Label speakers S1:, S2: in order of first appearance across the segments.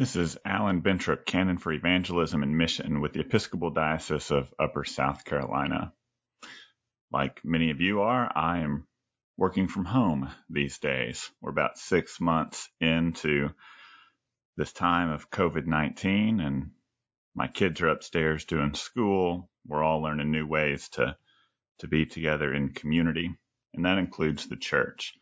S1: This is Alan Bentrup, Canon for Evangelism and Mission with the Episcopal Diocese of Upper South Carolina. Like many of you are, I am working from home these days. We're about six months into this time of COVID 19, and my kids are upstairs doing school. We're all learning new ways to, to be together in community, and that includes the church.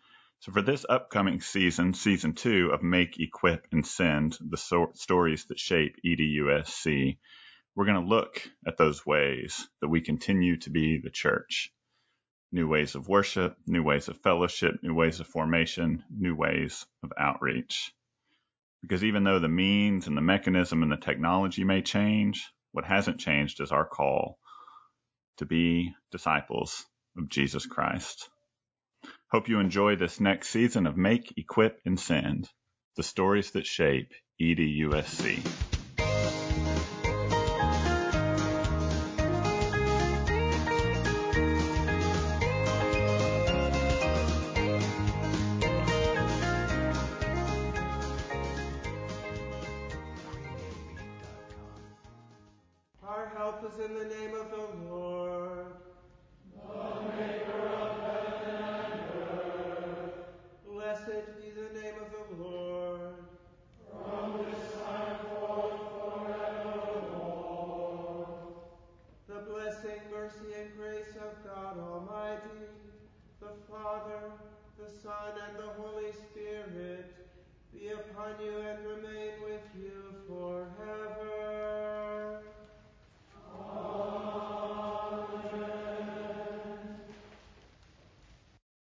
S1: So for this upcoming season, season two of Make, Equip, and Send, the so- stories that shape EDUSC, we're going to look at those ways that we continue to be the church. New ways of worship, new ways of fellowship, new ways of formation, new ways of outreach. Because even though the means and the mechanism and the technology may change, what hasn't changed is our call to be disciples of Jesus Christ. Hope you enjoy this next season of Make, Equip, and Send, the stories that shape EDUSC.
S2: Our help is in the name of the Lord. Blessed be the name of the Lord. From this time forth, forevermore. The blessing, mercy, and grace of God Almighty, the Father, the Son, and the Holy Spirit be upon you